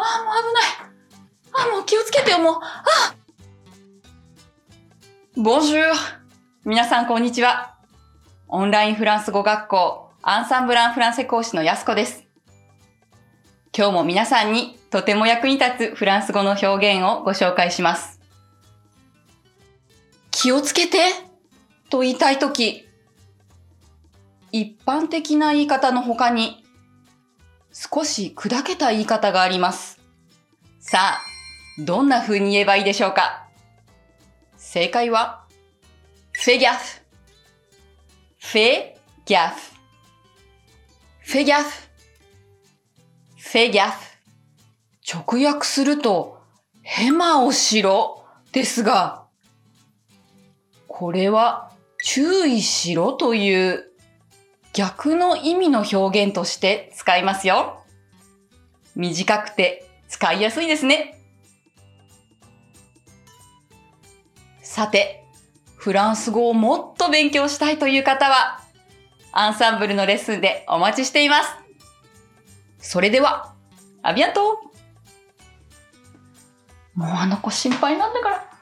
ああ、もう危ない。ああ、もう気をつけてよ、もう。あ Bonjour! 皆さん、こんにちは。オンラインフランス語学校、アンサンブランフランセ講師のやすこです。今日も皆さんにとても役に立つフランス語の表現をご紹介します。気をつけてと言いたいとき、一般的な言い方の他に少し砕けた言い方があります。さあ、どんな風に言えばいいでしょうか？正解は、フェギャフ。フェギャフ。フェギャフ。フェギャフ。直訳すると、ヘマをしろですが、これは注意しろという逆の意味の表現として使いますよ。短くて使いやすいですね。さて、フランス語をもっと勉強したいという方は、アンサンブルのレッスンでお待ちしています。それでは、アビアントもうあの子心配なんだから。